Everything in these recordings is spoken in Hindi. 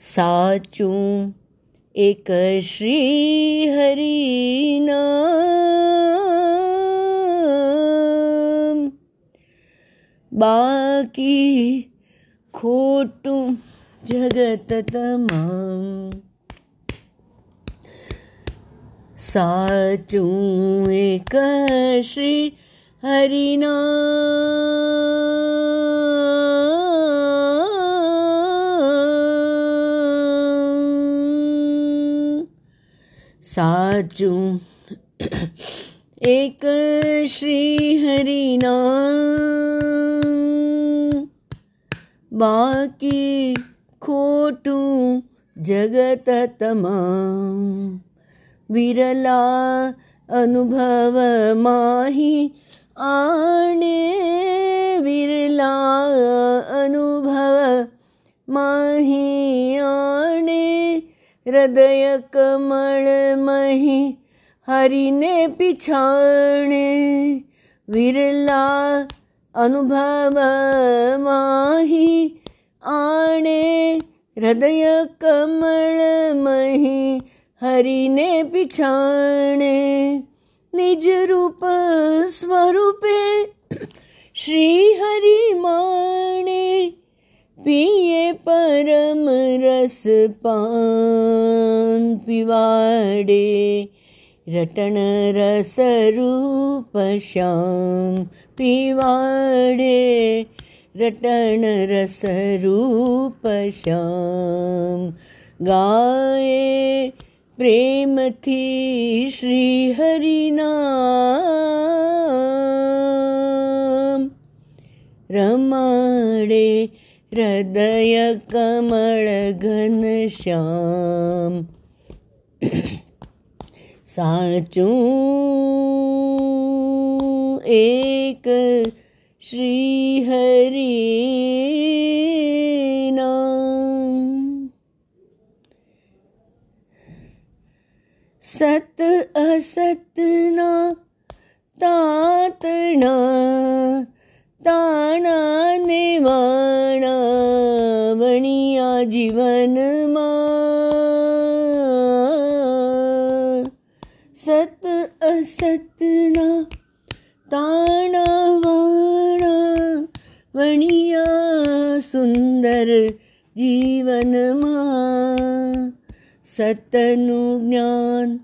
સાચું એક શ્રી હરિનામ બાકી ખોટું જગત તમામ સાચું એક શ્રી હરિનામ साचू एक श्री हरि नाम। बाकी खोटू जगत तमाम। विरला अनुभव माही आने। विरला अनुभव माही आने। हृदय कमल मही हरि ने पिछाणे विरला अनुभव माही आणे हृदय कमल मही हरि ने पिछाणे निज रूप स्वरूपे श्री हरि माणे पिए परम रस पान पिवाड़े, रटन रस रूप श्याम पिवाड़े, रटन रस रूप श्याम। गाए प्रेम थी श्री हरिनाम रमाड़े શ્યામ સાચું એક શ્રી હરિનામ સત અસતના તાતણા તાણા ને વાણા વણિયા જીવનમાં સત અસતના તાણા વાણા વણિયા સુંદર જીવનમાં સતનું જ્ઞાન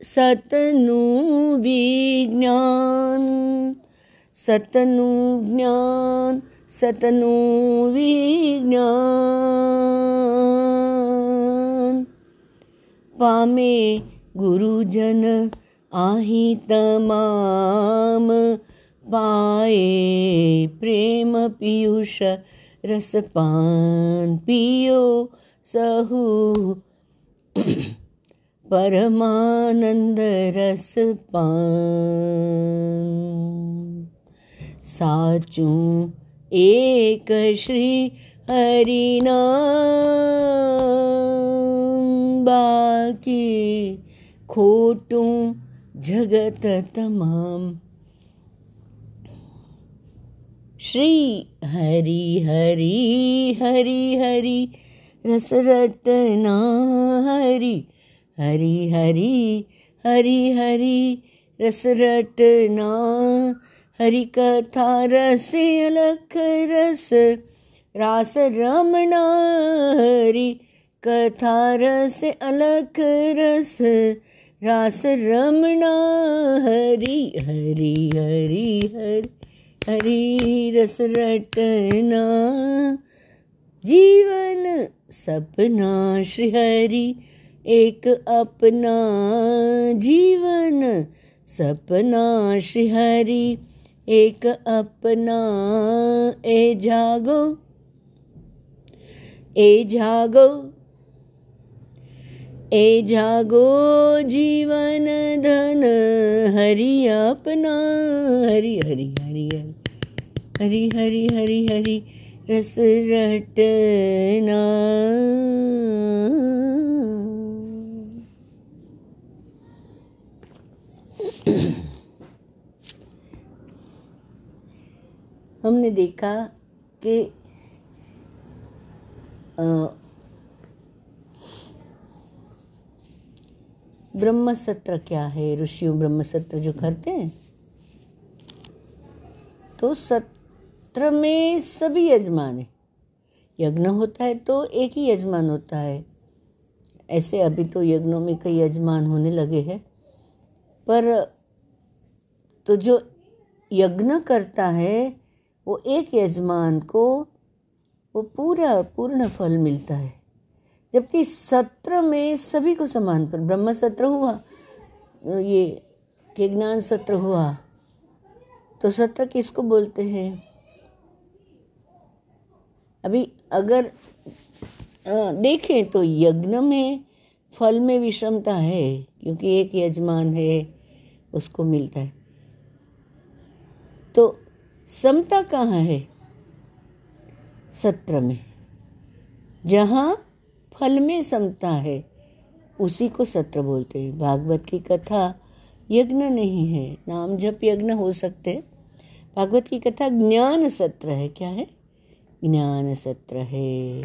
સતનું વિજ્ઞાન सतनु ज्ञान, सतनु विज्ञान। पामे गुरुजन आहि तमाम, पाए प्रेम पीयूष रसपान पियो सहु। परमानन्द रसपान સાચું એક શ્રી હરિનામ બાકી ખોટું જગત તમામ શ્રી હરિ હરિ હરિ હરિ રસ રટના હરિ હરિ હરિ હરિ હરિ રસ हरी कथा रस अलख रस, रास रमणा हरि। कथा रस अलख रस, रास रमणा हरि। हरि हरि हरि हरि, रस रटना। जीवन सपना श्री हरि, एक अपना। जीवन सपना श्री हरि। एक अपना, ए जागो। ए जागो। ए जागो जीवन धन, हरि अपना। हरि हरि हरि हरि हरि हरि हरि, रस रटना mm हमने देखा कि ब्रह्म सत्र क्या है? ऋषियों ब्रह्म सत्र जो करते हैं तो सत्र में सभी यजमान है। यज्ञ होता है तो एक ही यजमान होता है। ऐसे अभी तो यज्ञों में कई यजमान होने लगे हैं, पर तो जो यज्ञ करता है वो एक यजमान को वो पूरा पूर्ण फल मिलता है। जबकि सत्र में सभी को समान पर ब्रह्म सत्र हुआ, ये के ज्ञान सत्र हुआ। तो सत्र किसको बोलते हैं? अभी अगर देखें तो यज्ञ में फल में विषमता है, क्योंकि एक यजमान है, उसको मिलता है। तो समता कहाँ है? सत्र में। जहाँ फल में समता है, उसी को सत्र बोलते हैं। भागवत की कथा यज्ञ नहीं है। नाम जप यज्ञ हो सकते भागवत की कथा ज्ञान सत्र है। क्या है? ज्ञान सत्र है।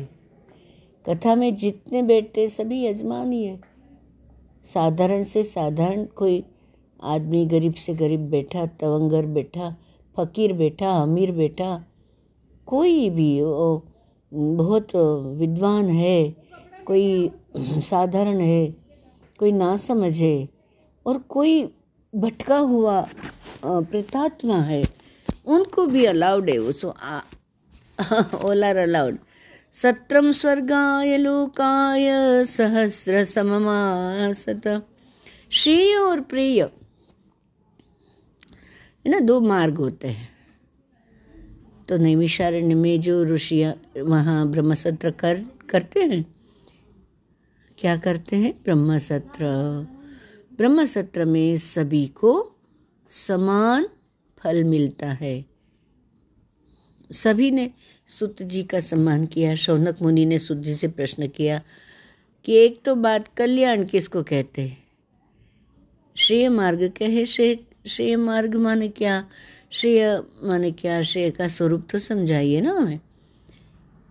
कथा में जितने बैठते सभी यजमान ही है। साधारण से साधारण कोई आदमी गरीब से गरीब बैठा, तवंगर बैठा फकीर बेटा, अमीर बेटा, कोई भी बहुत विद्वान है, कोई साधारण है, कोई नासमझ है, और कोई भटका हुआ प्रतात्मा है, उनको भी अलाउड है, वो सो ऑल आर अलाउड सत्रम स्वर्गाय लोकाय सहस्र सममासत। श्रेय और प्रिय। है ना, दो मार्ग होते हैं। तो नैमिषारण्य में जो ऋषिया वहाँ ब्रह्मसत्र कर, करते हैं, क्या करते हैं? ब्रह्म सत्र ब्रह्म सत्र में सभी को समान फल मिलता है। सभी ने सुत जी का सम्मान किया, शौनक मुनि ने सुत जी से प्रश्न किया कि एक तो बात कल्याण किसको कहते हैं? श्रेय मार्ग कहे, श्रेय श्रेय मार्ग माने क्या? श्रेय माने क्या? श्रेय का स्वरूप तो समझाइए ना हमें।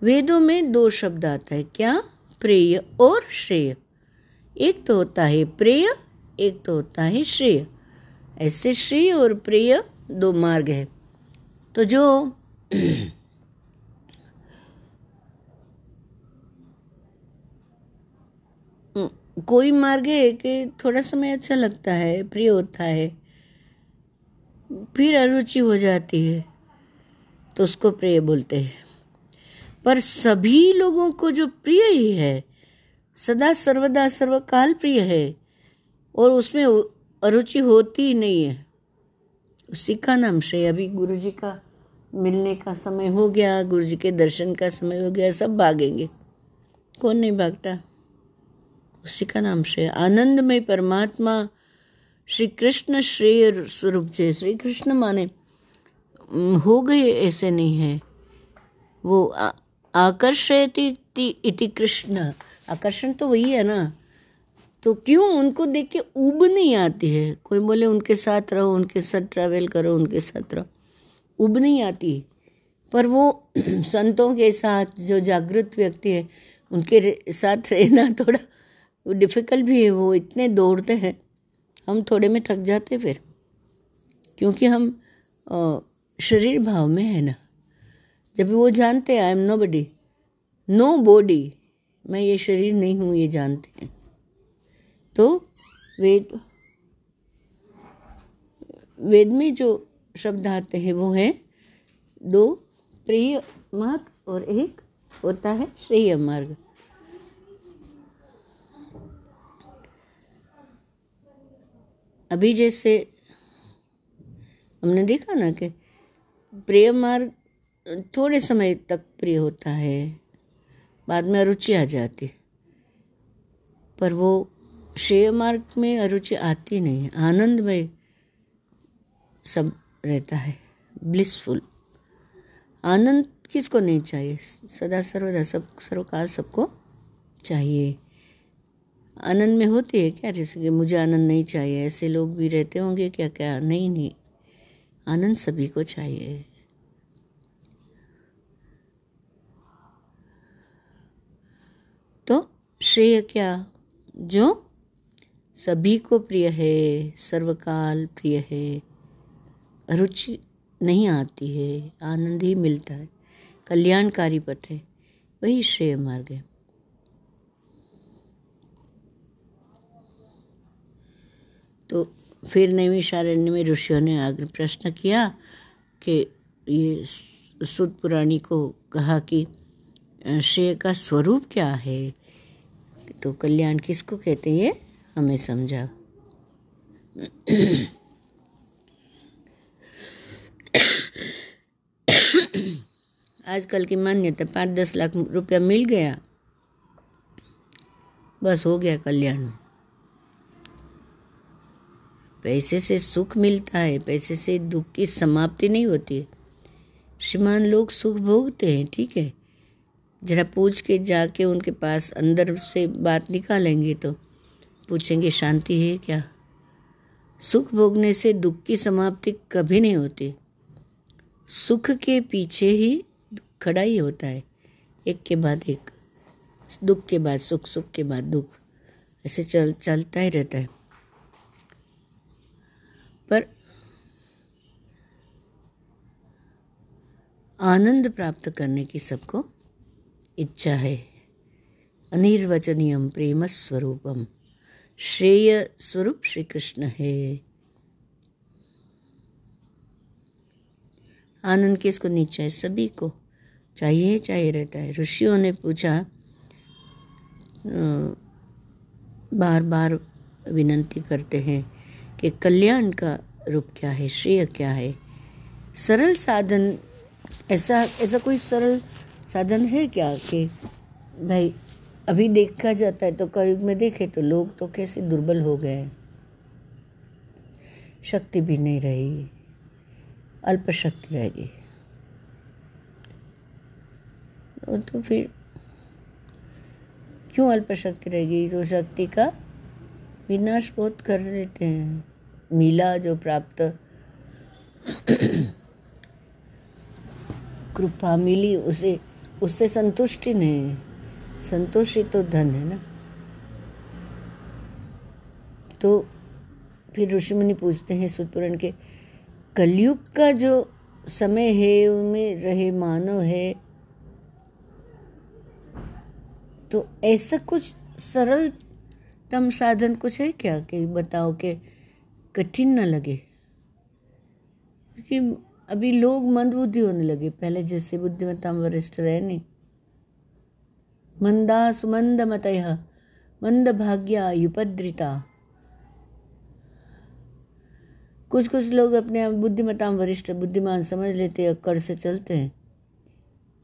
वेदों में दो शब्द आता है, क्या? प्रेय और श्रेय। एक तो होता है प्रेय, एक तो होता है श्रेय। ऐसे श्रेय और प्रेय दो मार्ग है। तो जो कोई मार्ग है कि थोड़ा समय अच्छा लगता है, प्रिय होता है फिर अरुचि हो जाती है तो उसको प्रिय बोलते हैं। पर सभी लोगों को जो प्रिय ही है, सदा सर्वदा सर्वकाल प्रिय है, और उसमें अरुचि होती ही नहीं है। उसी का नाम श्रेय। अभी गुरु जी का मिलने का समय हो गया गुरु जी के दर्शन का समय हो गया, सब भागेंगे। कौन नहीं भागता? उसी का नाम श्रेय। आनंदमय परमात्मा श्री कृष्ण श्रेय स्वरूप जय श्री कृष्ण माने हो गए ऐसे नहीं है। वो इति कृष्ण। आकर्षण तो वही है ना। तो क्यों उनको देख के उब नहीं आती है? कोई बोले, उनके साथ रहो, उनके साथ ट्रैवल करो, उनके साथ रहो। उब नहीं आती। पर वो संतों के साथ जो जागृत व्यक्ति है, उनके साथ रहना थोड़ा डिफ़िकल्ट भी है। वो इतने दौड़ते हैं। हम थोड़े में थक जाते फिर। क्योंकि हम शरीर भाव में है ना। जब वो जानते I am nobody no body मैं ये शरीर नहीं हूँ, ये जानते हैं। तो वेद वेद में जो शब्द आते हैं, वो है, दो प्रिय मार्ग और एक होता है श्रेय मार्ग। अभी जैसे, हमने देखा ना कि प्रिय मार्ग, थोड़े समय तक प्रिय होता है, बाद में अरुचि आ जाती पर वो श्रेय मार्ग में अरुचि आती नहीं आनंद में सब रहता है। ब्लिसफुल आनंद किसको नहीं चाहिए? सदा सर्वदा सब, सर्वकाल सबको चाहिए। आनंद में होती है क्या? जैसे कि मुझे आनंद नहीं चाहिए। ऐसे लोग भी रहते होंगे क्या क्या? नहीं नहीं। आनंद सभी को चाहिए। तो श्रेय क्या? जो सभी को प्रिय है, सर्वकाल प्रिय है, रुचि नहीं आती है, आनंद ही मिलता है, कल्याणकारी पथ है, वही श्रेय मार्ग है। तो फिर नवी शारण्य में ऋषियों ने आग्र प्रश्न किया कि ये सुद पुराणी को कहा कि श्रेय का स्वरूप क्या है? तो कल्याण किसको कहते हैं हमें समझा आजकल की मान्यता पाँच दस लाख रुपया मिल गया। बस हो गया कल्याण। पैसे से सुख मिलता है, पैसे से दुख की समाप्ति नहीं होती श्रीमान लोग सुख भोगते हैं, ठीक है। जरा पूछ के जाके उनके पास अंदर से बात निकालेंगे तो पूछेंगे, शांति है क्या? सुख भोगने से दुख की समाप्ति कभी नहीं होती। सुख के पीछे ही खड़ा ही होता है। एक के बाद एक, दुख के बाद सुख सुख के बाद दुख। ऐसे चल, चलता ही रहता है पर आनंद प्राप्त करने की सबको इच्छा है। अनिर्वचनीयम प्रेम स्वरूपम श्रेय स्वरूप श्री कृष्ण है। आनंद किसको है। सभी को चाहिए चाहिए रहता है। ऋषियों ने पूछा बार बार विनंती करते हैं कि कल्याण का रूप क्या है? श्रेय क्या है? सरल साधन ऐसा ऐसा कोई सरल साधन है क्या कि भाई अभी देखा जाता है तो कलयुग में देखे तो लोग तो कैसे दुर्बल हो गए शक्ति भी नहीं रही अल्प शक्ति रहेगी तो फिर क्यों अल्प शक्ति रहेगी जो शक्ति का विनाश बहुत कर देते हैं। मिला जो प्राप्त कृपा मिली, उसे, उससे संतुष्टि नहीं। संतोषी तो धन है ना? तो फिर ऋषि मुनि पूछते हैं सुतपुरण के, कलयुग का जो समय है, उनमें रहे मानव है तो ऐसा कुछ सरलतम साधन कुछ है क्या? कि बताओ कि कठिन न लगे? क्योंकि अभी लोग मंद बुद्धि होने लगे। पहले जैसे बुद्धिमत्ता वरिष्ठ रहे नहीं। मंदा सुमंद मत मंद भाग्या युपद्रिता। कुछ कुछ लोग अपने आप बुद्धिमता वरिष्ठ, बुद्धिमान समझ लेते अक्कड़ से चलते हैं।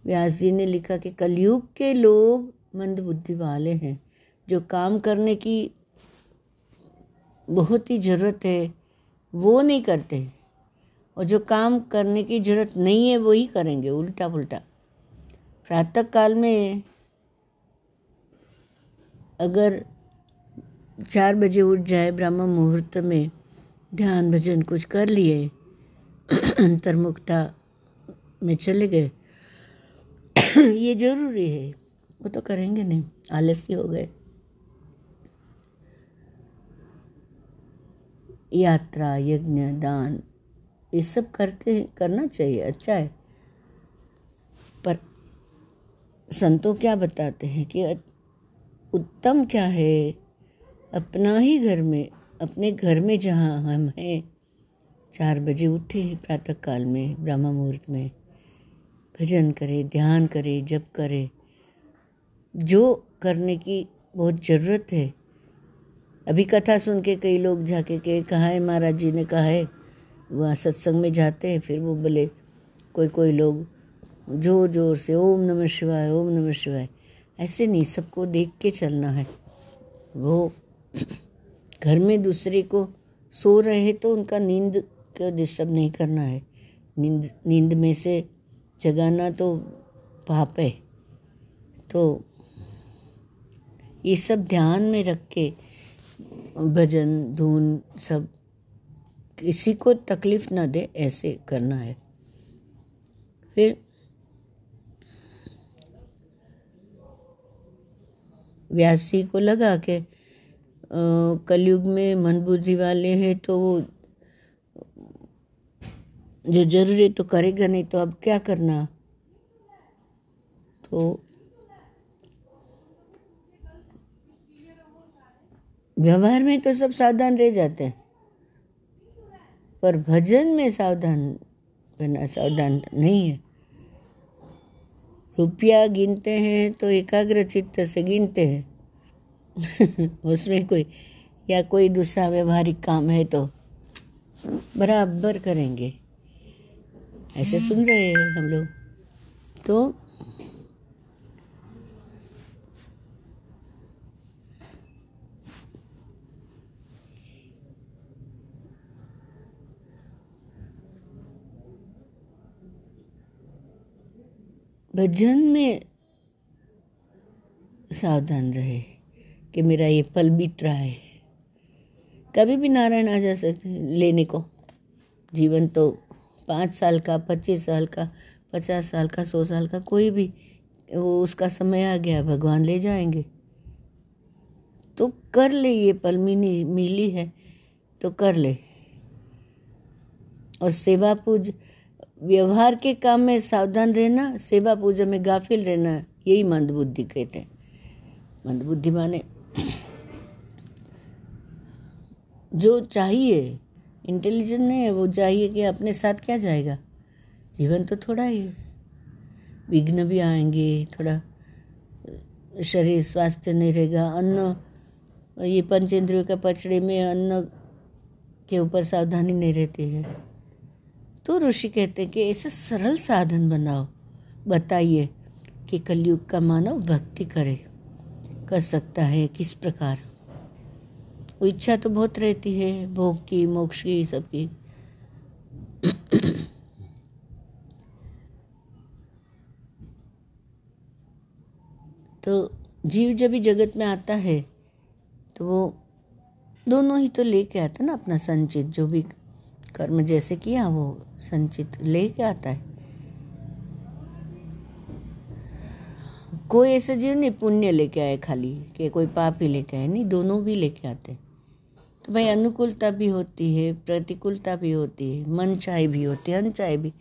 व्यास जी ने लिखा कि कलयुग के लोग मंद बुद्धि वाले हैं, जो काम करने की बहुत ही ज़रूरत है, वो नहीं करते। और जो काम करने की ज़रूरत नहीं है, वो ही करेंगे उल्टा पुल्टा प्रातः काल में अगर चार बजे उठ जाए ब्रह्म मुहूर्त में, ध्यान भजन कुछ कर लिए, अंतर्मुखता में चले गए, ये ज़रूरी है। वो तो करेंगे नहीं, आलस्य हो गए। यात्रा, यज्ञ, दान ये सब करते करना चाहिए अच्छा है। पर संतों क्या बताते हैं कि उत्तम क्या है? अपना ही घर में, अपने घर में जहाँ हम हैं। चार बजे उठे प्रातः काल में ब्रह्म मुहूर्त में। भजन करें, ध्यान करें, जप करें। जो करने की बहुत ज़रूरत है। अभी कथा सुन के कई लोग जाके के कहा है महाराज जी ने कहा है? वहाँ सत्संग में जाते हैं, फिर वो बोले, कोई कोई लोग ज़ोर ज़ोर से, ओम नमः शिवाय, ओम नमः शिवाय। ऐसे नहीं, सबको देख के चलना है। वो घर में दूसरे को सो रहे तो उनका नींद को डिस्टर्ब नहीं करना है। नींद नींद में से जगाना तो पाप है। तो ये सब ध्यान में रख के भजन, धुन सब किसी को तकलीफ़ ना दे, ऐसे करना है। फिर व्यास जी को लगा कि कलयुग में मन बुद्धि वाले हैं तो वो, जो ज़रूरी तो करेगा नहीं तो अब क्या करना? तो व्यवहार में तो सब सावधान रह जाते हैं। पर भजन में सावधान करना, सावधान नहीं है। रुपया गिनते हैं तो एकाग्र चित्त से गिनते हैं। उसमें कोई, या कोई दूसरा व्यवहारिक काम है तो बराबर करेंगे। ऐसे सुन रहे हैं हम लोग। तो भजन में सावधान रहे कि मेरा ये पल बीत रहा है। कभी भी नारायण आ जा सकते लेने को। जीवन तो पाँच साल का, पच्चीस साल का, पचास साल का, सौ साल का, कोई भी, वो उसका समय आ गया, भगवान ले जाएँगे। तो कर ले ये पल मिनी, मिली है तो कर ले। और सेवा पूज व्यवहार के काम में सावधान रहना, सेवा पूजा में गाफिल रहना, यही मंदबुद्धि कहते हैं। मंदबुद्धि माने जो चाहिए इंटेलिजेंट नहीं है, वो चाहिए कि अपने साथ क्या जाएगा। जीवन तो थोड़ा ही विघ्न भी आएँगे, थोड़ा शरीर स्वास्थ्य नहीं रहेगा, अन्न, ये पंचेंद्रियों का पचड़े में अन्न के ऊपर सावधानी नहीं रहती है। तो ऋषि कहते हैं कि ऐसा सरल साधन बनाओ। बताइए कि कलयुग का मानव भक्ति करे, कर सकता है किस प्रकार? वो इच्छा तो बहुत रहती है, भोग की, मोक्ष की, सबकी। तो जीव जब भी जगत में आता है तो वो दोनों ही तो लेके आता ना अपना संचित, जो भी कर्म जैसे किया, वो संचित लेके आता है। कोई ऐसा जीव नहीं, पुण्य लेके आए खाली, कि कोई पाप ही लेके आए, नहीं, दोनों भी लेके आते तो भाई, अनुकूलता भी होती है, प्रतिकूलता भी होती है मन चाहे भी होती है, अनचाहे भी।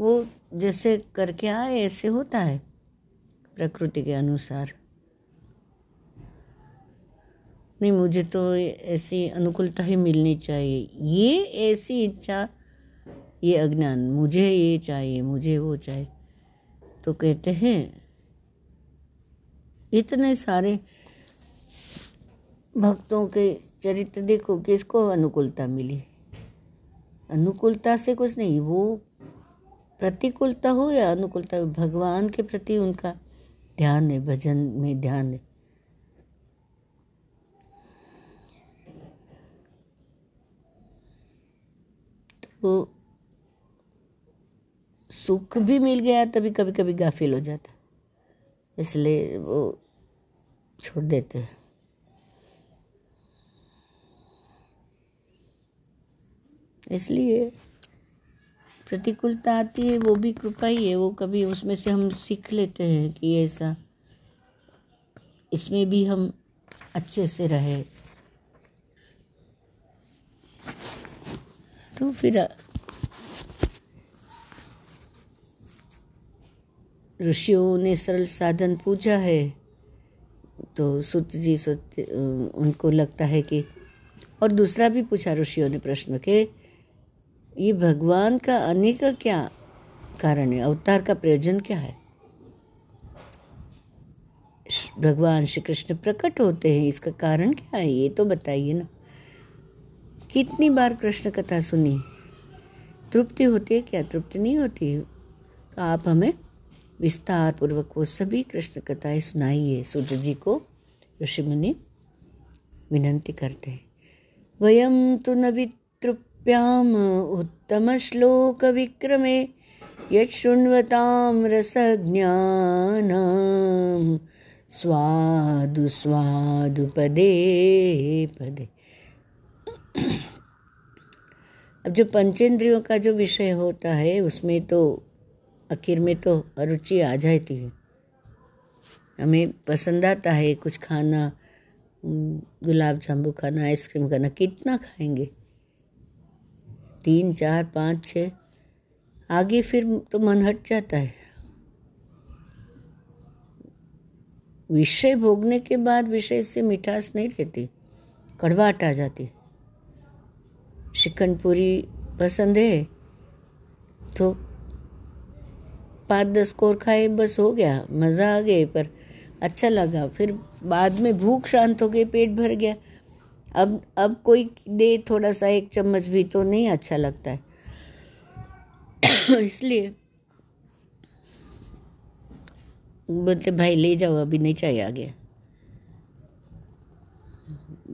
वो जैसे करके आए, ऐसे होता है, प्रकृति के अनुसार। नहीं, मुझे तो ऐसी अनुकूलता ही मिलनी चाहिए। ये ऐसी इच्छा, ये अज्ञान, मुझे ये चाहिए, मुझे वो चाहिए। तो कहते हैं, इतने सारे भक्तों के चरित्र देखो, किसको अनुकूलता मिली? अनुकूलता से कुछ नहीं, वो प्रतिकूलता हो या अनुकूलता, भगवान के प्रति उनका ध्यान है, भजन में ध्यान है। तो सुख भी मिल गया, तभी कभी कभी गाफिल हो जाता। इसलिए वो छोड़ देते हैं। इसलिए प्रतिकूलता आती है, वो भी कृपा ही है, वो कभी उसमें से हम सीख लेते हैं कि ऐसा, इसमें भी हम अच्छे से रहे। तो फिर ऋषियों ने सरल साधन पूछा है। तो सुत जी सोचते उनको लगता है कि, और दूसरा भी पूछा ऋषियों ने प्रश्न के, ये भगवान का आने का क्या कारण है? अवतार का प्रयोजन क्या है? भगवान श्री कृष्ण प्रकट होते हैं, इसका कारण क्या है? ये तो बताइए ना। कितनी बार कृष्ण कथा सुनी? तृप्ति होती है क्या? तृप्ति नहीं होती। तो आप हमें विस्तार पूर्वक वो सभी कृष्ण कथाएँ सुनाइए। सूर्य जी को ऋषि मुनि विनंती करते हैं। वयम तो न उत्तम श्लोक विक्रमे यृण्वताम रसज्ञान। स्वादु स्वादु पदे पदे। अब जो पंचेंद्रियों का जो विषय होता है, उसमें तो आखिर में तो अरुचि आ जाती है। हमें पसंद आता है कुछ खाना गुलाब जामुन खाना, आइसक्रीम खाना, कितना खाएँगे? तीन, चार, पाँच छः आगे फिर तो मन हट जाता है। विषय भोगने के बाद विषय से मिठास नहीं रहती कड़वाहट आ जाती शिकन पूरी पसंद है? तो पाँच दस कोर खाए, बस हो गया, मज़ा आ गए पर अच्छा लगा। फिर बाद में भूख शांत हो गई, पेट भर गया। अब अब कोई दे थोड़ा सा एक चम्मच भी तो नहीं अच्छा लगता है। इसलिए बोलते, भाई ले जाओ, अभी नहीं चाहिए आ गया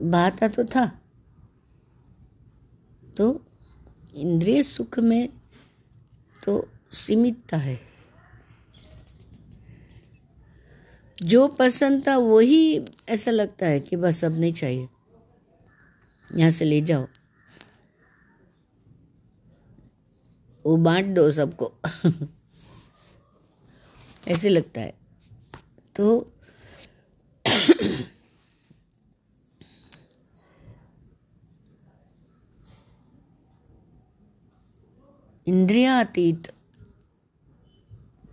बात तो था। तो इंद्रिय सुख में तो सीमितता है। जो पसंद था वही ऐसा लगता है कि बस अब नहीं चाहिए। यहाँ से ले जाओ। वो बांट दो सबको। ऐसे लगता है। तो इंद्रियातीत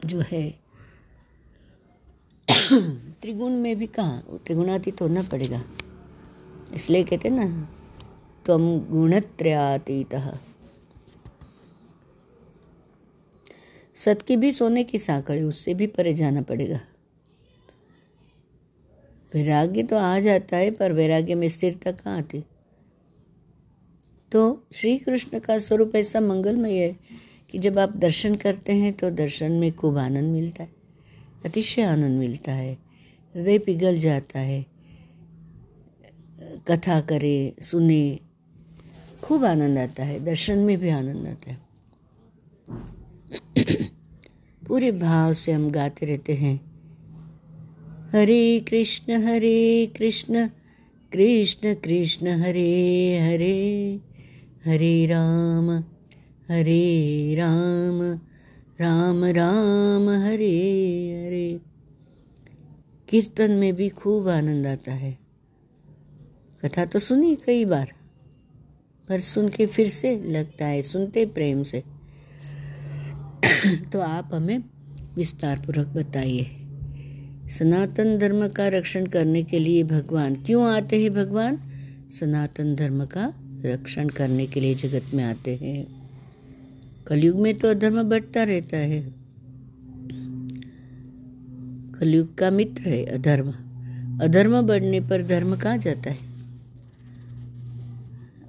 जो है, त्रिगुण में भी कहाँ, त्रिगुणातीत होना पड़ेगा। इसलिए कहते ना तम गुणत्रयातीत। सत की भी सोने की साकड़ी उससे भी परे जाना पड़ेगा। वैराग्य तो आ जाता है, पर वैराग्य में स्थिरता कहाँ आती? तो श्री कृष्ण का स्वरूप ऐसा मंगलमय है कि जब आप दर्शन करते हैं तो दर्शन में खूब आनंद मिलता है, अतिशय आनंद मिलता है, हृदय पिघल जाता है, कथा करे, सुने, खूब आनंद आता है, दर्शन में भी आनंद आता है। पूरे भाव से हम गाते रहते हैं, हरे कृष्ण हरे कृष्ण कृष्ण कृष्ण, हरे हरे। हरे राम हरे राम राम राम, हरे हरे। कीर्तन में भी खूब आनंद आता है। कथा तो सुनी कई बार, पर सुन के फिर से लगता है, सुनते प्रेम से। तो आप हमें विस्तार पूर्वक बताइए, सनातन धर्म का रक्षण करने के लिए भगवान क्यों आते हैं भगवान? सनातन धर्म का रक्षण करने के लिए जगत में आते हैं। कलयुग में तो अधर्म बढ़ता रहता है। कलयुग का मित्र है अधर्म। अधर्म बढ़ने पर धर्म कहाँ जाता है?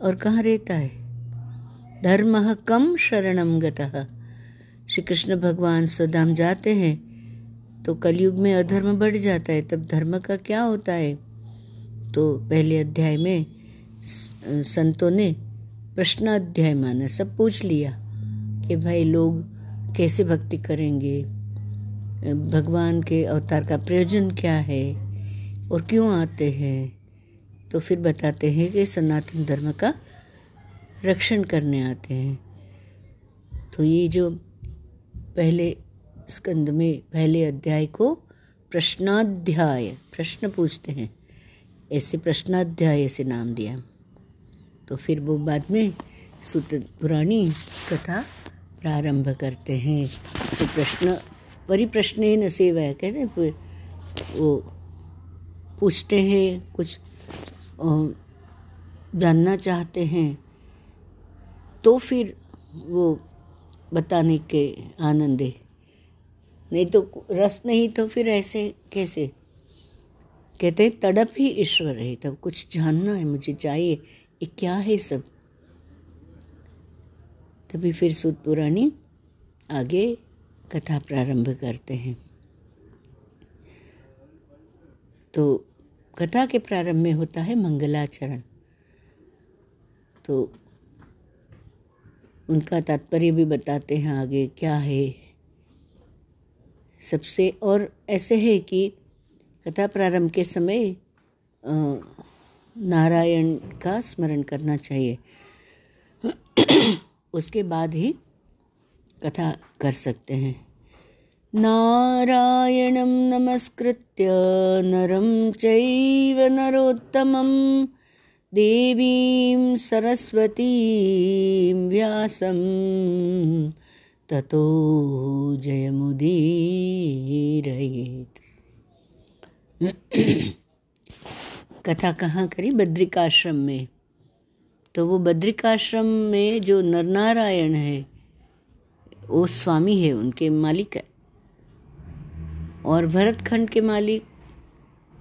और कहाँ रहता है? धर्म कम शरणम गतः। श्री कृष्ण भगवान स्वधाम जाते हैं तो कलयुग में अधर्म बढ़ जाता है, तब धर्म का क्या होता है? तो पहले अध्याय में संतों ने प्रश्नाध्याय माना, सब पूछ लिया कि भाई लोग कैसे भक्ति करेंगे? भगवान के अवतार का प्रयोजन क्या है? और क्यों आते हैं? तो फिर बताते हैं कि सनातन धर्म का रक्षण करने आते हैं। तो ये जो पहले स्कंद में पहले अध्याय को प्रश्नाध्याय, प्रश्न पूछते हैं। ऐसे प्रश्नाध्याय से नाम दिया। तो फिर वो बाद में सुत, पुरानी कथा प्रारंभ करते हैं। तो प्रश्न परिप्रश्न न सेवा, कहते हैं वो पूछते हैं, कुछ जानना चाहते हैं। तो फिर वो बताने के आनंद है। नहीं तो रस नहीं तो फिर ऐसे कैसे? कहते हैं, तड़प ही ईश्वर है, तब कुछ जानना है, मुझे चाहिए ये क्या है सब? तभी फिर पुरानी आगे कथा प्रारंभ करते हैं। तो कथा के प्रारंभ में होता है मंगलाचरण। तो उनका तात्पर्य भी बताते हैं आगे क्या है। सबसे और ऐसे है कि कथा प्रारंभ के समय नारायण का स्मरण करना चाहिए। उसके बाद ही कथा कर सकते हैं। नारायणं नमस्कृत्य, नरं चैव नरोत्तमं, देवीं सरस्वतीं व्यासं। ततो जयमुदीरयेत्। कथा कहाँ करी? बद्रिकाश्रम में। तो वो बद्रिकाश्रम में जो नरनारायण है, वो स्वामी है, उनके मालिक है। और भरतखंड के मालिक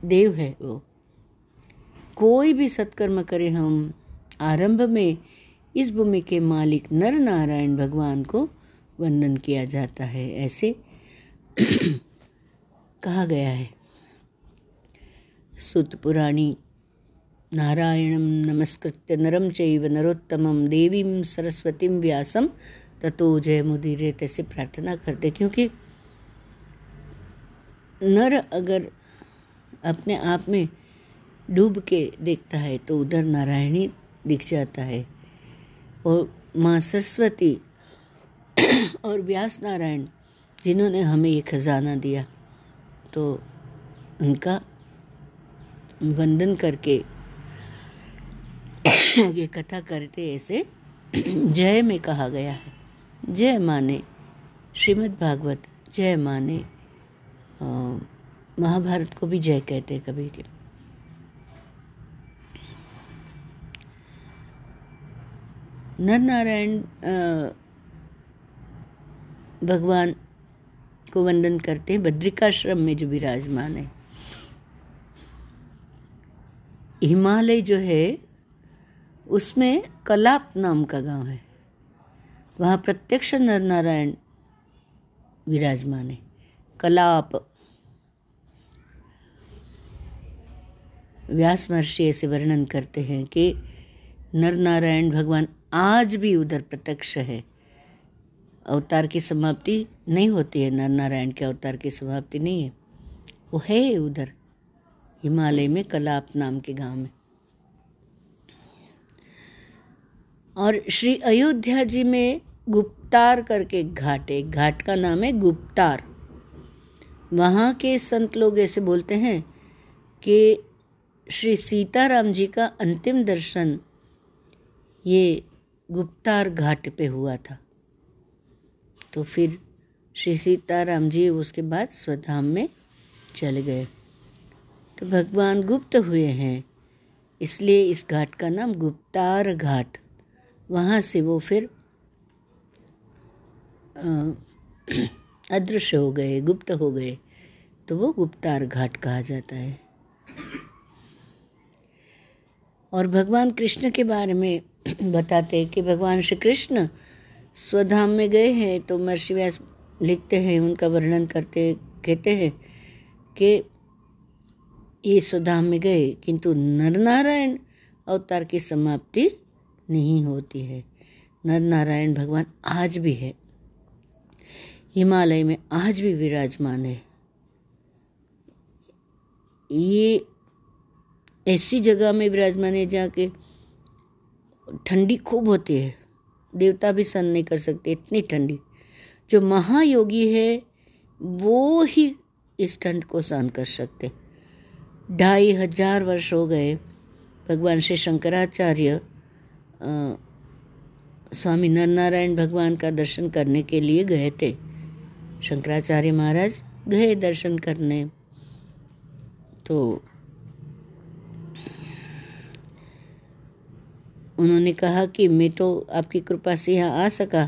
देव है वो। कोई भी सत्कर्म करे हम, आरंभ में इस भूमि के मालिक नर नारायण भगवान को वंदन किया जाता है, ऐसे कहा गया है। सुत पुराणी नारायणं नमस्कृत्य नरम चैव नरोत्तमं देवीं सरस्वतीं व्यासम ततो जय मुदीरे तैसे प्रार्थना करते। क्योंकि नर अगर अपने आप में डूब के देखता है तो उधर नारायणी दिख जाता है। और माँ सरस्वती और व्यास नारायण, जिन्होंने हमें ये खजाना दिया तो उनका वंदन करके ये कथा करते ऐसे जय में कहा गया है। जय माने श्रीमद् भागवत, जय माने महाभारत को भी जय कहते हैं कभी के। नर नारायण भगवान को वंदन करते हैं, बद्रिकाश्रम में जो विराजमान है। हिमालय जो है, उसमें कलाप नाम का गाँव है। वहाँ प्रत्यक्ष नर नारायण विराजमान है। कलाप। व्यास महर्षि ऐसे वर्णन करते हैं कि नर नारायण भगवान आज भी उधर प्रत्यक्ष है। अवतार की समाप्ति नहीं होती है। नर नारायण के अवतार की समाप्ति नहीं है। वो है उधर। हिमालय में कलाप नाम के गाँव में। और श्री अयोध्या जी में गुप्तार करके घाट है घाट का नाम है गुप्तार। वहाँ के संत लोग ऐसे बोलते हैं कि श्री सीताराम जी का अंतिम दर्शन ये गुप्तार घाट पे हुआ था। तो फिर श्री सीताराम जी उसके बाद स्वधाम में चले गए। तो भगवान गुप्त हुए हैं। इसलिए इस घाट का नाम गुप्तार घाट। वहाँ से वो फिर अदृश्य हो गए, गुप्त हो गए। तो वो गुप्तार घाट कहा जाता है। और भगवान कृष्ण के बारे में बताते हैं कि भगवान श्री कृष्ण स्वधाम में गए हैं। तो महर्षि व्यास लिखते हैं, उनका वर्णन करते, कहते हैं कि ये स्वधाम में गए, किंतु नर नारायण अवतार की समाप्ति नहीं होती है। नर नारायण भगवान आज भी है। हिमालय में आज भी विराजमान है। ये ऐसी जगह में विराजमान है जहाँ के ठंडी खूब होती है। देवता भी सहन नहीं कर सकते, इतनी ठंडी। जो महायोगी है, वो ही इस ठंड को सहन कर सकते। ढाई हज़ार वर्ष हो गए भगवान श्री शंकराचार्य स्वामी नरनारायण भगवान का दर्शन करने के लिए गए थे। शंकराचार्य महाराज गए दर्शन करने। तो उन्होंने कहा कि मैं तो आपकी कृपा से यहाँ आ सका।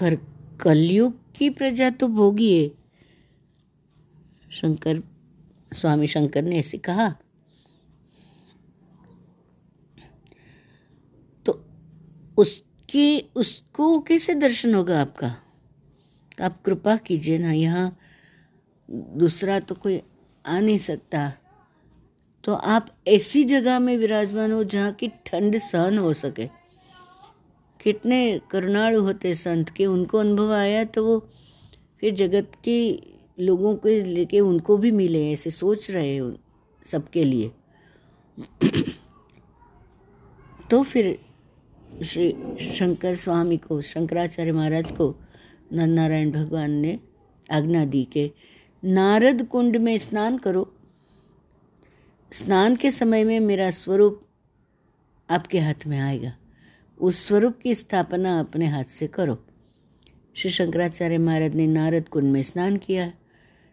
पर कलयुग की प्रजा तो भोगी है। शंकर, स्वामी शंकर ने ऐसे कहा। तो उसके, उसको कैसे दर्शन होगा आपका? तो आप कृपा कीजिए ना, यहाँ दूसरा तो कोई आ नहीं सकता। तो आप ऐसी जगह में विराजमान हो जहाँ की ठंड सहन हो सके। कितने करुणालु होते संत के, उनको अनुभव आया तो वो फिर जगत के लोगों को लेके उनको भी मिले ऐसे सोच रहे हैं सबके लिए। तो फिर श्री शंकर स्वामी को, शंकराचार्य महाराज को नर नारायण भगवान ने आज्ञा दी के नारद कुंड में स्नान करो। स्नान के समय में मेरा स्वरूप आपके हाथ में आएगा। उस स्वरूप की स्थापना अपने हाथ से करो। श्री शंकराचार्य महाराज ने नारद कुंड में स्नान किया।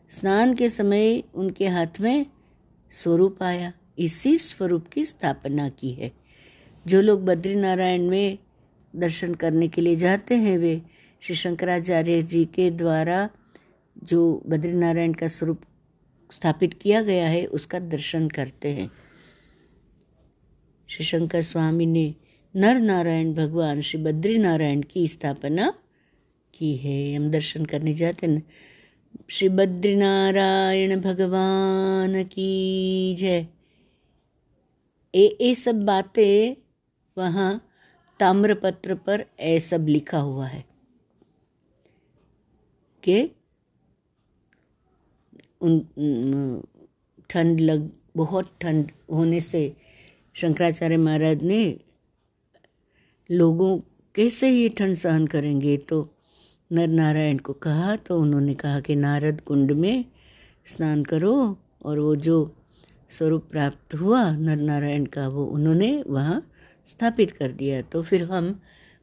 स्नान के समय उनके हाथ में स्वरूप आया। इसी स्वरूप की स्थापना की है। जो लोग बद्री नारायण में दर्शन करने के लिए जाते हैं, वे श्री शंकराचार्य जी के द्वारा जो बद्री नारायण का स्वरूप स्थापित किया गया है, उसका दर्शन करते हैं। श्री शंकर स्वामी ने नर नारायण भगवान श्री बद्री नारायण की स्थापना की है। हम दर्शन करने जाते हैं। श्री बद्रीनारायण भगवान की जय। ये ये सब बातें वहाँ ताम्रपत्र पर ए सब लिखा हुआ है। कि? उन ठंड लग, बहुत ठंड होने से शंकराचार्य महाराज ने लोगों, कैसे ये ठंड सहन करेंगे? तो नर नारायण को कहा तो उन्होंने कहा कि नारद कुंड में स्नान करो, और वो जो स्वरूप प्राप्त हुआ नर नारायण का, वो उन्होंने वहाँ स्थापित कर दिया। तो फिर हम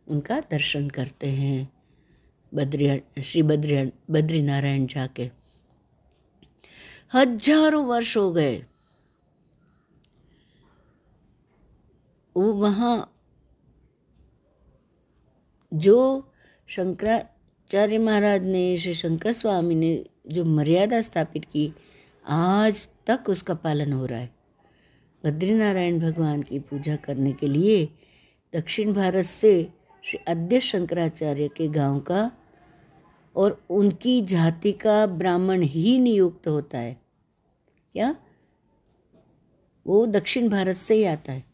उनका दर्शन करते हैं बद्री श्री बद्री बद्री नारायण जाके। हज़ारों वर्ष हो गए। वो वहाँ जो शंकराचार्य महाराज ने श्री शंकर स्वामी ने जो मर्यादा स्थापित की, आज तक उसका पालन हो रहा है। बद्रीनारायण भगवान की पूजा करने के लिए दक्षिण भारत से श्री अद्य शंकराचार्य के गाँव का और उनकी जाति का ब्राह्मण ही नियुक्त होता है। क्या? वो दक्षिण भारत से ही आता है।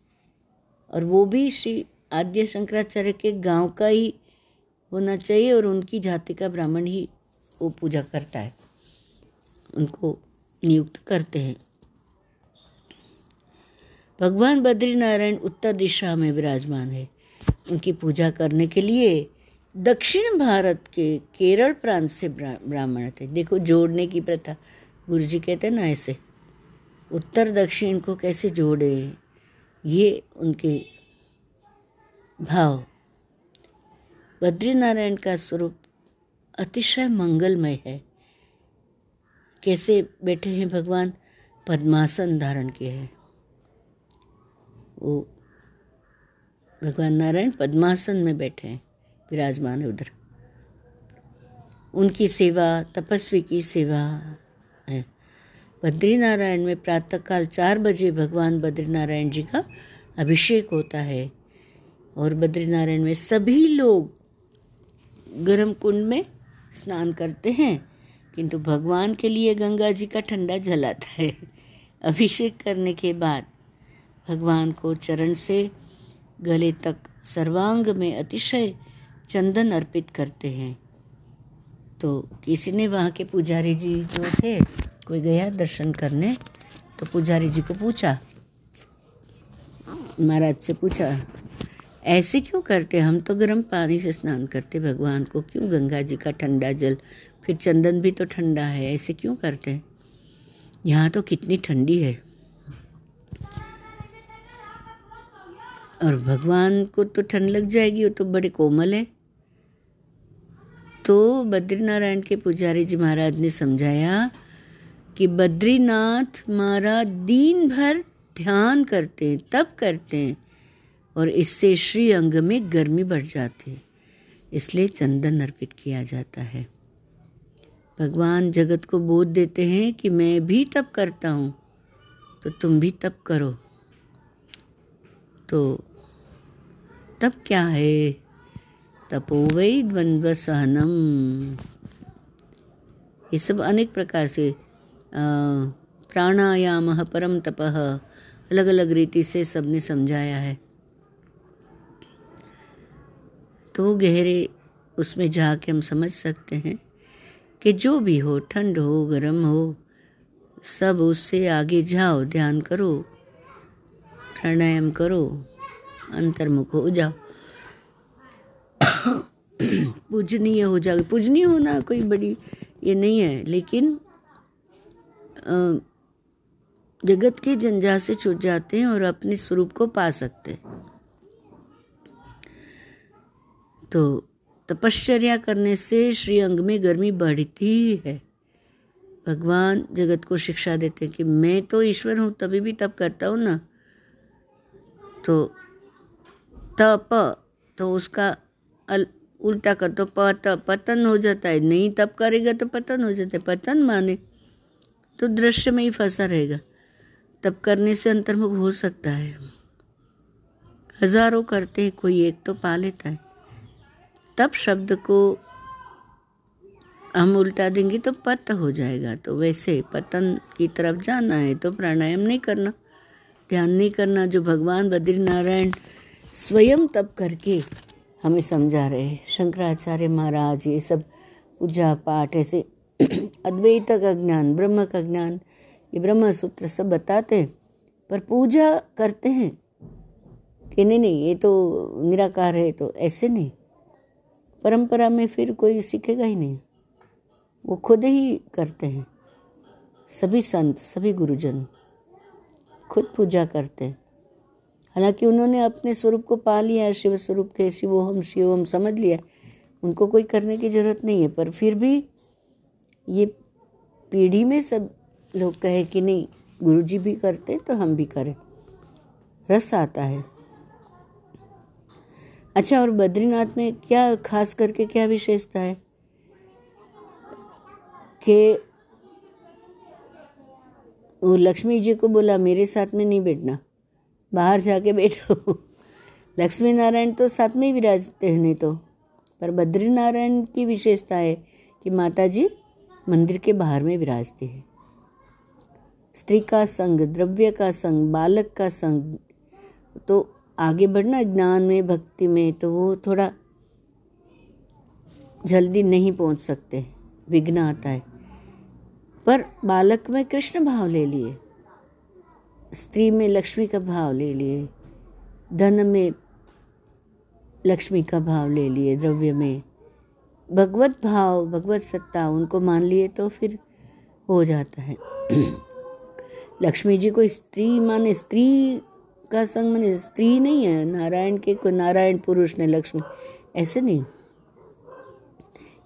और वो भी श्री आद्य शंकराचार्य के गाँव का ही होना चाहिए और उनकी जाति का ब्राह्मण ही वो पूजा करता है। उनको नियुक्त करते हैं। भगवान बद्रीनारायण उत्तर दिशा में विराजमान है। उनकी पूजा करने के लिए दक्षिण भारत के केरल प्रांत से ब्राह्मण थे। देखो, जोड़ने की प्रथा गुरु जी कहते हैं ना ऐसे। उत्तर दक्षिण को कैसे जोड़े? ये उनके भाव। बद्रीनारायण का स्वरूप अतिशय मंगलमय है। कैसे बैठे हैं भगवान? पद्मासन धारण किए हैं। वो भगवान नारायण पद्मासन में बैठे हैं, विराजमान उधर। उनकी सेवा, तपस्वी की सेवा है। बद्री नारायण में प्रातःकाल चार बजे भगवान बद्रीनारायण जी का अभिषेक होता है और बद्रीनारायण में सभी लोग गर्म कुंड में स्नान करते हैं, किंतु भगवान के लिए गंगा जी का ठंडा जल आता है। अभिषेक करने के बाद भगवान को चरण से गले तक सर्वांग में अतिशय चंदन अर्पित करते हैं। तो किसी ने वहाँ के पुजारी जी जो थे, कोई गया दर्शन करने तो पुजारी जी को पूछा। महाराज से पूछा ऐसे क्यों करते? हम तो गर्म पानी से स्नान करते भगवान को। क्यों गंगा जी का ठंडा जल? फिर चंदन भी तो ठंडा है, ऐसे क्यों करते? हैं यहाँ तो कितनी ठंडी है। और भगवान को तो ठंड लग जाएगी, वो तो बड़े कोमल है। तो बद्रीनारायण के पुजारी जी महाराज ने समझाया कि बद्रीनाथ महाराज दिन भर ध्यान करते हैं तब करते हैं। और इससे श्री अंग में गर्मी बढ़ जाती है, इसलिए चंदन अर्पित किया जाता है। भगवान जगत को बोध देते हैं कि मैं भी तप करता हूँ तो तुम भी तप करो। तो तप क्या है? तपो वही द्वंद्व सहनम ये सब अनेक प्रकार से प्राणायाम परम तप अलग अलग रीति से सबने समझाया है। तो गहरे उसमें जाके हम समझ सकते हैं कि जो भी हो, ठंड हो, गर्म हो, सब उससे आगे जाओ, ध्यान करो, प्राणायाम करो, अंतर्मुख हो जाओ। पूजनीय हो जाओगे पूजनीय होना कोई बड़ी ये नहीं है, लेकिन जगत के जंजाल से छूट जाते हैं और अपने स्वरूप को पा सकते हैं। तो तपश्चर्या करने से श्री अंग में गर्मी बढ़ती है। भगवान जगत को शिक्षा देते हैं कि मैं तो ईश्वर हूँ तभी भी तप करता हूँ ना। तो तप तो उसका अल, उल्टा कर तो पत पतन हो जाता है। नहीं तप करेगा तो पतन हो जाता है। पतन माने तो दृश्य में ही फंसा रहेगा। तप करने से अंतर्मुख हो सकता है। हज़ारों करते हैं कोई एक तो पा लेता है। तब शब्द को हम उल्टा देंगे तो पत हो जाएगा। तो वैसे पतन की तरफ़ जाना है तो प्राणायाम नहीं करना। ध्यान नहीं करना, जो भगवान बद्री नारायण स्वयं तप करके हमें समझा रहे हैं। शंकराचार्य महाराज, ये सब पूजा पाठ, ऐसे अद्वैत का ज्ञान ब्रह्म का ज्ञान ये ब्रह्म सूत्र सब बताते हैं, पर पूजा करते हैं। कि नहीं नहीं, ये तो निराकार है तो ऐसे नहीं। परंपरा में फिर कोई सीखेगा ही नहीं। वो खुद ही करते हैं। सभी संत, सभी गुरुजन खुद पूजा करते हैं। हालाँकि उन्होंने अपने स्वरूप को पा लिया है, शिव स्वरूप के शिवोहम शिवम समझ लिया उनको कोई करने की ज़रूरत नहीं है, पर फिर भी ये पीढ़ी में सब लोग कहे कि नहीं, गुरुजी भी करते तो हम भी करें। रस आता है। अच्छा और बद्रीनाथ में क्या खास करके क्या विशेषता है? कि वो लक्ष्मी जी को बोला, मेरे साथ में नहीं बैठना, बाहर जाके बैठो। लक्ष्मी नारायण तो साथ में ही विराजते हैं नहीं तो पर बद्री नारायण की विशेषता है कि माता जी मंदिर के बाहर में विराजती है। स्त्री का संग, द्रव्य का संग, बालक का संग तो आगे बढ़ना ज्ञान में, भक्ति में तो वो थोड़ा जल्दी नहीं पहुँच सकते। विघ्न आता है। पर बालक में कृष्ण भाव ले लिए। स्त्री में लक्ष्मी का भाव ले लिए। धन में लक्ष्मी का भाव ले लिए द्रव्य में। भगवत भाव, भगवत सत्ता, उनको मान लिए तो फिर हो जाता है। लक्ष्मी जी को स्त्री माने स्त्री का संग मैंने स्त्री नहीं है, नारायण के को नारायण पुरुष ने लक्ष्मी। ऐसे नहीं।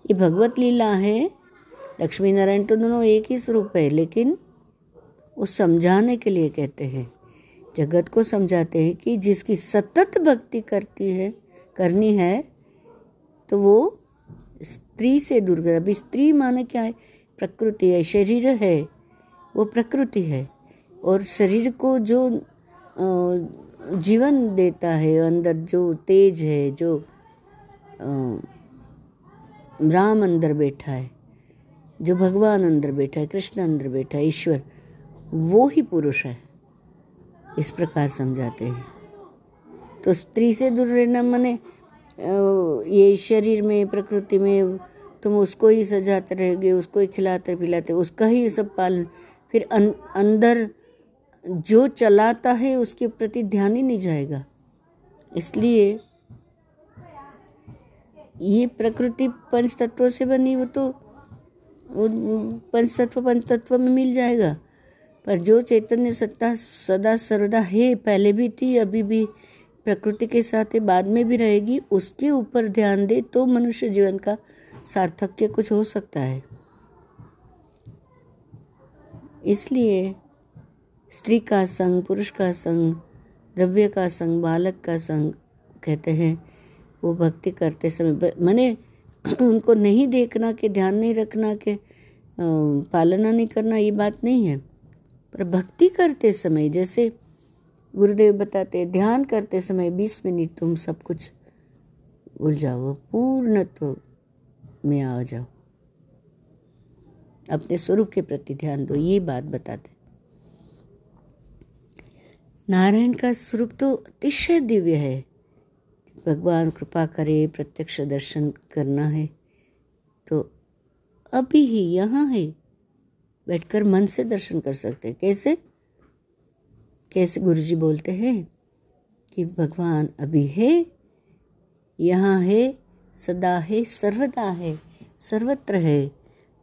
ये भगवत लीला है, लक्ष्मी नारायण तो दोनों एक ही स्वरूप है, लेकिन वो समझाने के लिए कहते हैं। जगत को समझाते हैं कि जिसकी सतत भक्ति करती है, करनी है तो वो स्त्री से दूर कर। अभी स्त्री माने क्या है? प्रकृति है, शरीर है, वो प्रकृति है। और शरीर को जो जीवन देता है अंदर जो तेज है जो राम अंदर बैठा है जो भगवान अंदर बैठा है कृष्ण अंदर बैठा है ईश्वर वो ही पुरुष है। इस प्रकार समझाते हैं। तो स्त्री से दूर रहना मने ये शरीर में प्रकृति में तुम उसको ही सजाते रहेंगे उसको ही खिलाते पिलाते उसका ही सब पालन फिर अं, अंदर जो चलाता है उसके प्रति ध्यान ही नहीं जाएगा। इसलिए ये प्रकृति पंच तत्व से बनी, वो तो पंच तत्व पंच तत्व में मिल जाएगा। पर जो चैतन्य सत्ता सदा सर्वदा है, पहले भी थी, अभी भी प्रकृति के साथ बाद में भी रहेगी, उसके ऊपर ध्यान दे तो मनुष्य जीवन का सार्थक्य कुछ हो सकता है। इसलिए स्त्री का संग, पुरुष का संग, द्रव्य का संग, बालक का संग कहते हैं। वो भक्ति करते समय मैंने उनको नहीं देखना कि, ध्यान नहीं रखना कि पालना नहीं करना, ये बात नहीं है। पर भक्ति करते समय, जैसे गुरुदेव बताते ध्यान करते समय बीस मिनट तुम सब कुछ भूल जाओ, पूर्णत्व में आ जाओ। अपने स्वरूप के प्रति ध्यान दो, ये बात बताते नारायण का स्वरूप तो अतिशय दिव्य है। भगवान कृपा करे, प्रत्यक्ष दर्शन करना है। तो अभी ही यहाँ है। बैठकर मन से दर्शन कर सकते हैं। कैसे? कैसे गुरु जी बोलते हैं कि भगवान अभी है, यहाँ है, सदा है, सर्वदा है, सर्वत्र है,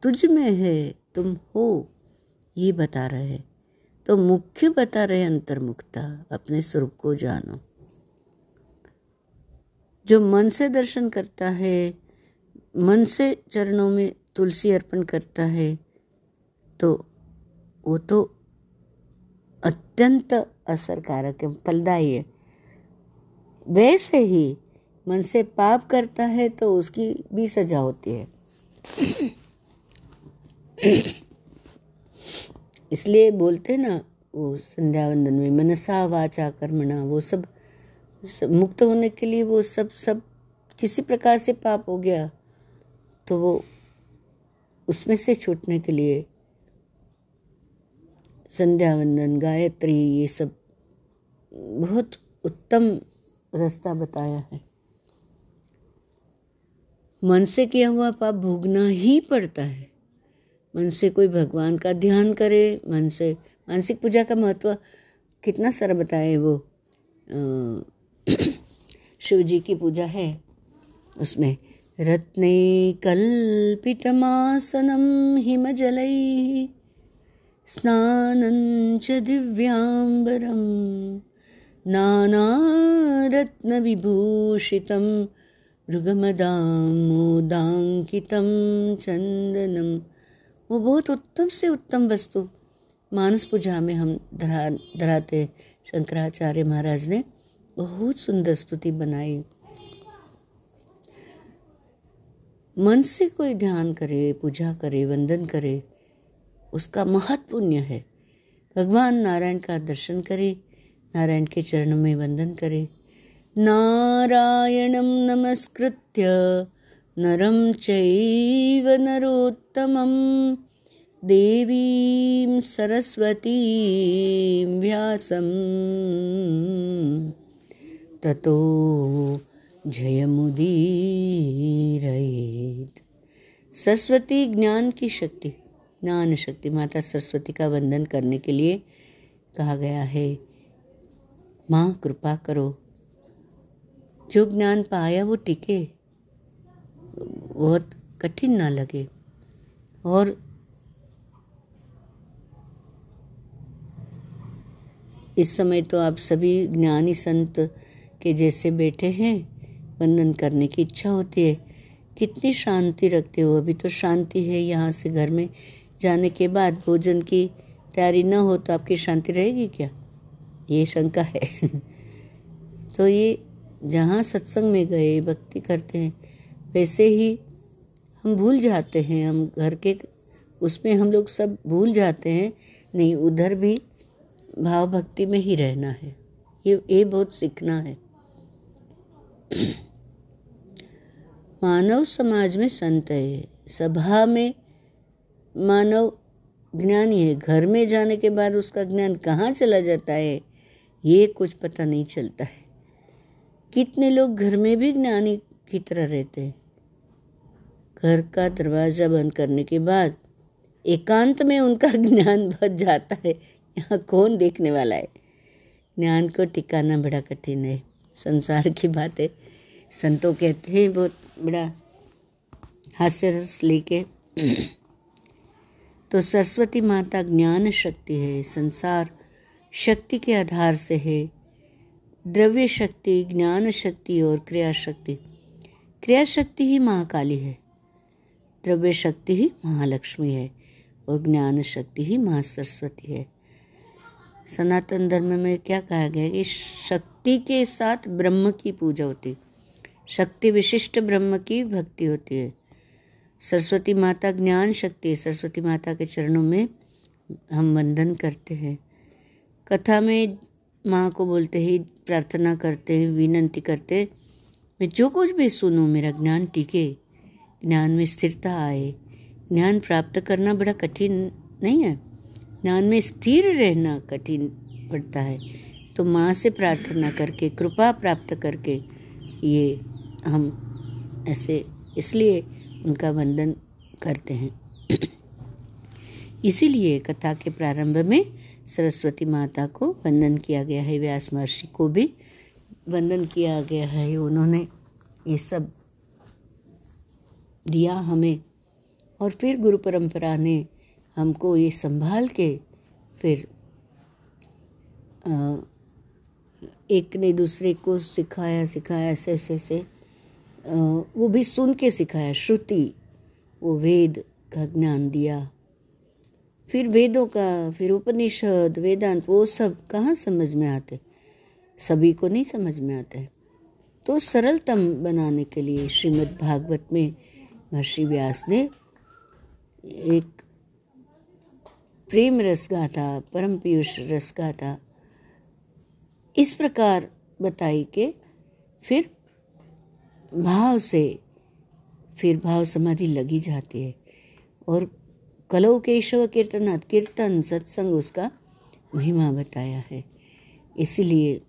तुझ में है, तुम हो, ये बता रहे हैं। तो मुख्य बता रहे अंतर्मुखता, अपने स्वरूप को जानो। जो मन से दर्शन करता है, मन से चरणों में तुलसी अर्पण करता है तो वो तो अत्यंत असरकारक है, फलदायी है। वैसे ही मन से पाप करता है तो उसकी भी सजा होती है। इसलिए बोलते ना वो संध्या वंदन में मनसा वाचा कर्मणा वो सब, सब मुक्त होने के लिए वो सब सब किसी प्रकार से पाप हो गया तो वो उसमें से छूटने के लिए संध्या वंदन गायत्री ये सब बहुत उत्तम रास्ता बताया है। मन से किया हुआ पाप भोगना ही पड़ता है। मन से कोई भगवान का ध्यान करे, मन से, मानसिक पूजा का महत्व कितना सारा बताए वो शिव जी की पूजा है, उसमें रत्ने कल्पितमासनं हिमजलैः स्नानं च दिव्याम्बरं नानारत्नविभूषितं मृगमदामोदाङ्कितं चन्दनं। वो बहुत उत्तम से उत्तम वस्तु मानस पूजा में हम धरा, धराते शंकराचार्य महाराज ने बहुत सुंदर स्तुति बनाई। मन से कोई ध्यान करे, पूजा करे, वंदन करे, उसका महत्व पुण्य है। भगवान नारायण का दर्शन करे, नारायण के चरणों में वंदन करे। नारायणं नमस्कृत्य। नरं चैव नरोत्तमं देवीं सरस्वतीं व्यासं। ततो जयमुदीरयेत्। सरस्वती ज्ञान की शक्ति, ज्ञान शक्ति, माता सरस्वती का वंदन करने के लिए कहा गया है। माँ, कृपा करो। जो ज्ञान पाया वो टिके। बहुत कठिन ना लगे। और इस समय तो आप सभी ज्ञानी संत के जैसे बैठे हैं, वंदन करने की इच्छा होती है। कितनी शांति रखते हो, अभी तो शांति है यहाँ से घर में जाने के बाद। भोजन की तैयारी न हो तो आपकी शांति रहेगी क्या? ये शंका है। तो ये जहाँ सत्संग में गए, भक्ति करते हैं वैसे ही हम भूल जाते हैं, हम घर के, उसमें हम लोग सब भूल जाते हैं। नहीं, उधर भी भाव भक्ति में ही रहना है। ये ये बहुत सीखना है। मानव समाज में संत है, सभा में मानव ज्ञानी है। घर में जाने के बाद उसका ज्ञान कहाँ चला जाता है, ये कुछ पता नहीं चलता है। कितने लोग घर में भी ज्ञानी की तरह रहते हैं। घर का दरवाज़ा बंद करने के बाद एकांत में उनका ज्ञान बच जाता है। यहाँ कौन देखने वाला है? ज्ञान को टिकाना बड़ा कठिन है। संसार की बात है। संतों कहते हैं, बहुत बड़ा हास्य रस लेके तो सरस्वती माता ज्ञान शक्ति है। संसार शक्ति के आधार से है। द्रव्य शक्ति, ज्ञान शक्ति और क्रिया शक्ति। क्रिया शक्ति ही महाकाली है। द्रव्य शक्ति ही महालक्ष्मी है और ज्ञान शक्ति ही माँ सरस्वती है। सनातन धर्म में क्या कहा गया कि शक्ति के साथ ब्रह्म की पूजा होती शक्ति विशिष्ट ब्रह्म की भक्ति होती है। सरस्वती माता ज्ञान शक्ति है। सरस्वती माता के चरणों में हम वंदन करते हैं। कथा में माँ को बोलते ही प्रार्थना करते हैं, विनंती करते मैं जो कुछ भी सुनूं, मेरा ज्ञान टिके ज्ञान में स्थिरता आए। ज्ञान प्राप्त करना बड़ा कठिन नहीं है। ज्ञान में स्थिर रहना कठिन पड़ता है। तो माँ से प्रार्थना करके, कृपा प्राप्त करके ये हम ऐसे इसलिए उनका वंदन करते हैं। इसीलिए कथा के प्रारंभ में सरस्वती माता को वंदन किया गया है। व्यास महर्षि को भी वंदन किया गया है। उन्होंने ये सब दिया हमें। और फिर गुरु परंपरा ने हमको ये संभाल के फिर एक ने दूसरे को सिखाया सिखाया, ऐसे ऐसे ऐसे वो भी सुन के सिखाया, श्रुति, वो वेद का ज्ञान दिया। फिर वेदों का, फिर उपनिषद, वेदांत, वो सब कहाँ समझ में आते? सभी को नहीं समझ में आता। तो सरलतम बनाने के लिए श्रीमद् भागवत में महर्षि व्यास ने एक प्रेम रस गाथा, परम पीयूष रस गाथा, इस प्रकार बताई के फिर भाव से, फिर भाव समाधि लगी जाती है। और कलौ केशव कीर्तनाथ कीर्तन सत्संग उसका महिमा बताया है। इसलिए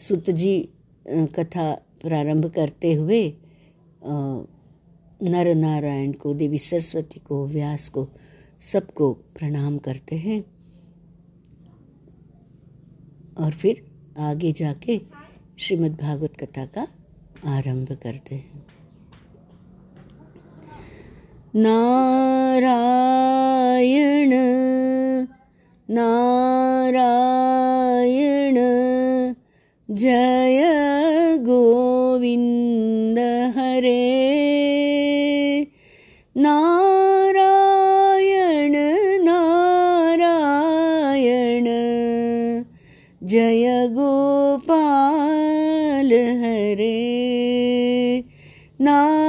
सुत जी कथा प्रारंभ करते हुए नर नारायण को, देवी सरस्वती को, व्यास को, सबको प्रणाम करते हैं। और फिर आगे जाके श्रीमद् भागवत कथा का आरंभ करते हैं। नारायण नारायण, जय गोविन्द हरे नारायण नारायण जय गोपाल हरे नारायण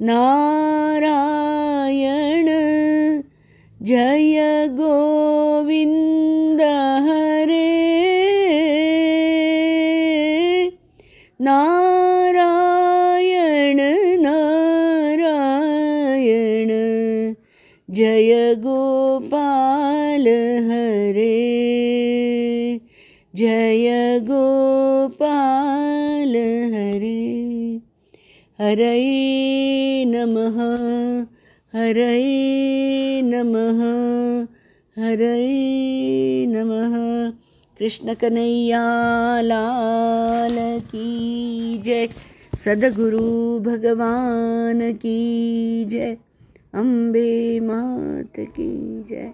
नारायण जय हरये नमः हरये नमः हरये नमः। कृष्ण कन्हैया, लाल की जय। सदगुरु भगवान की जय। अम्बे मात की जय।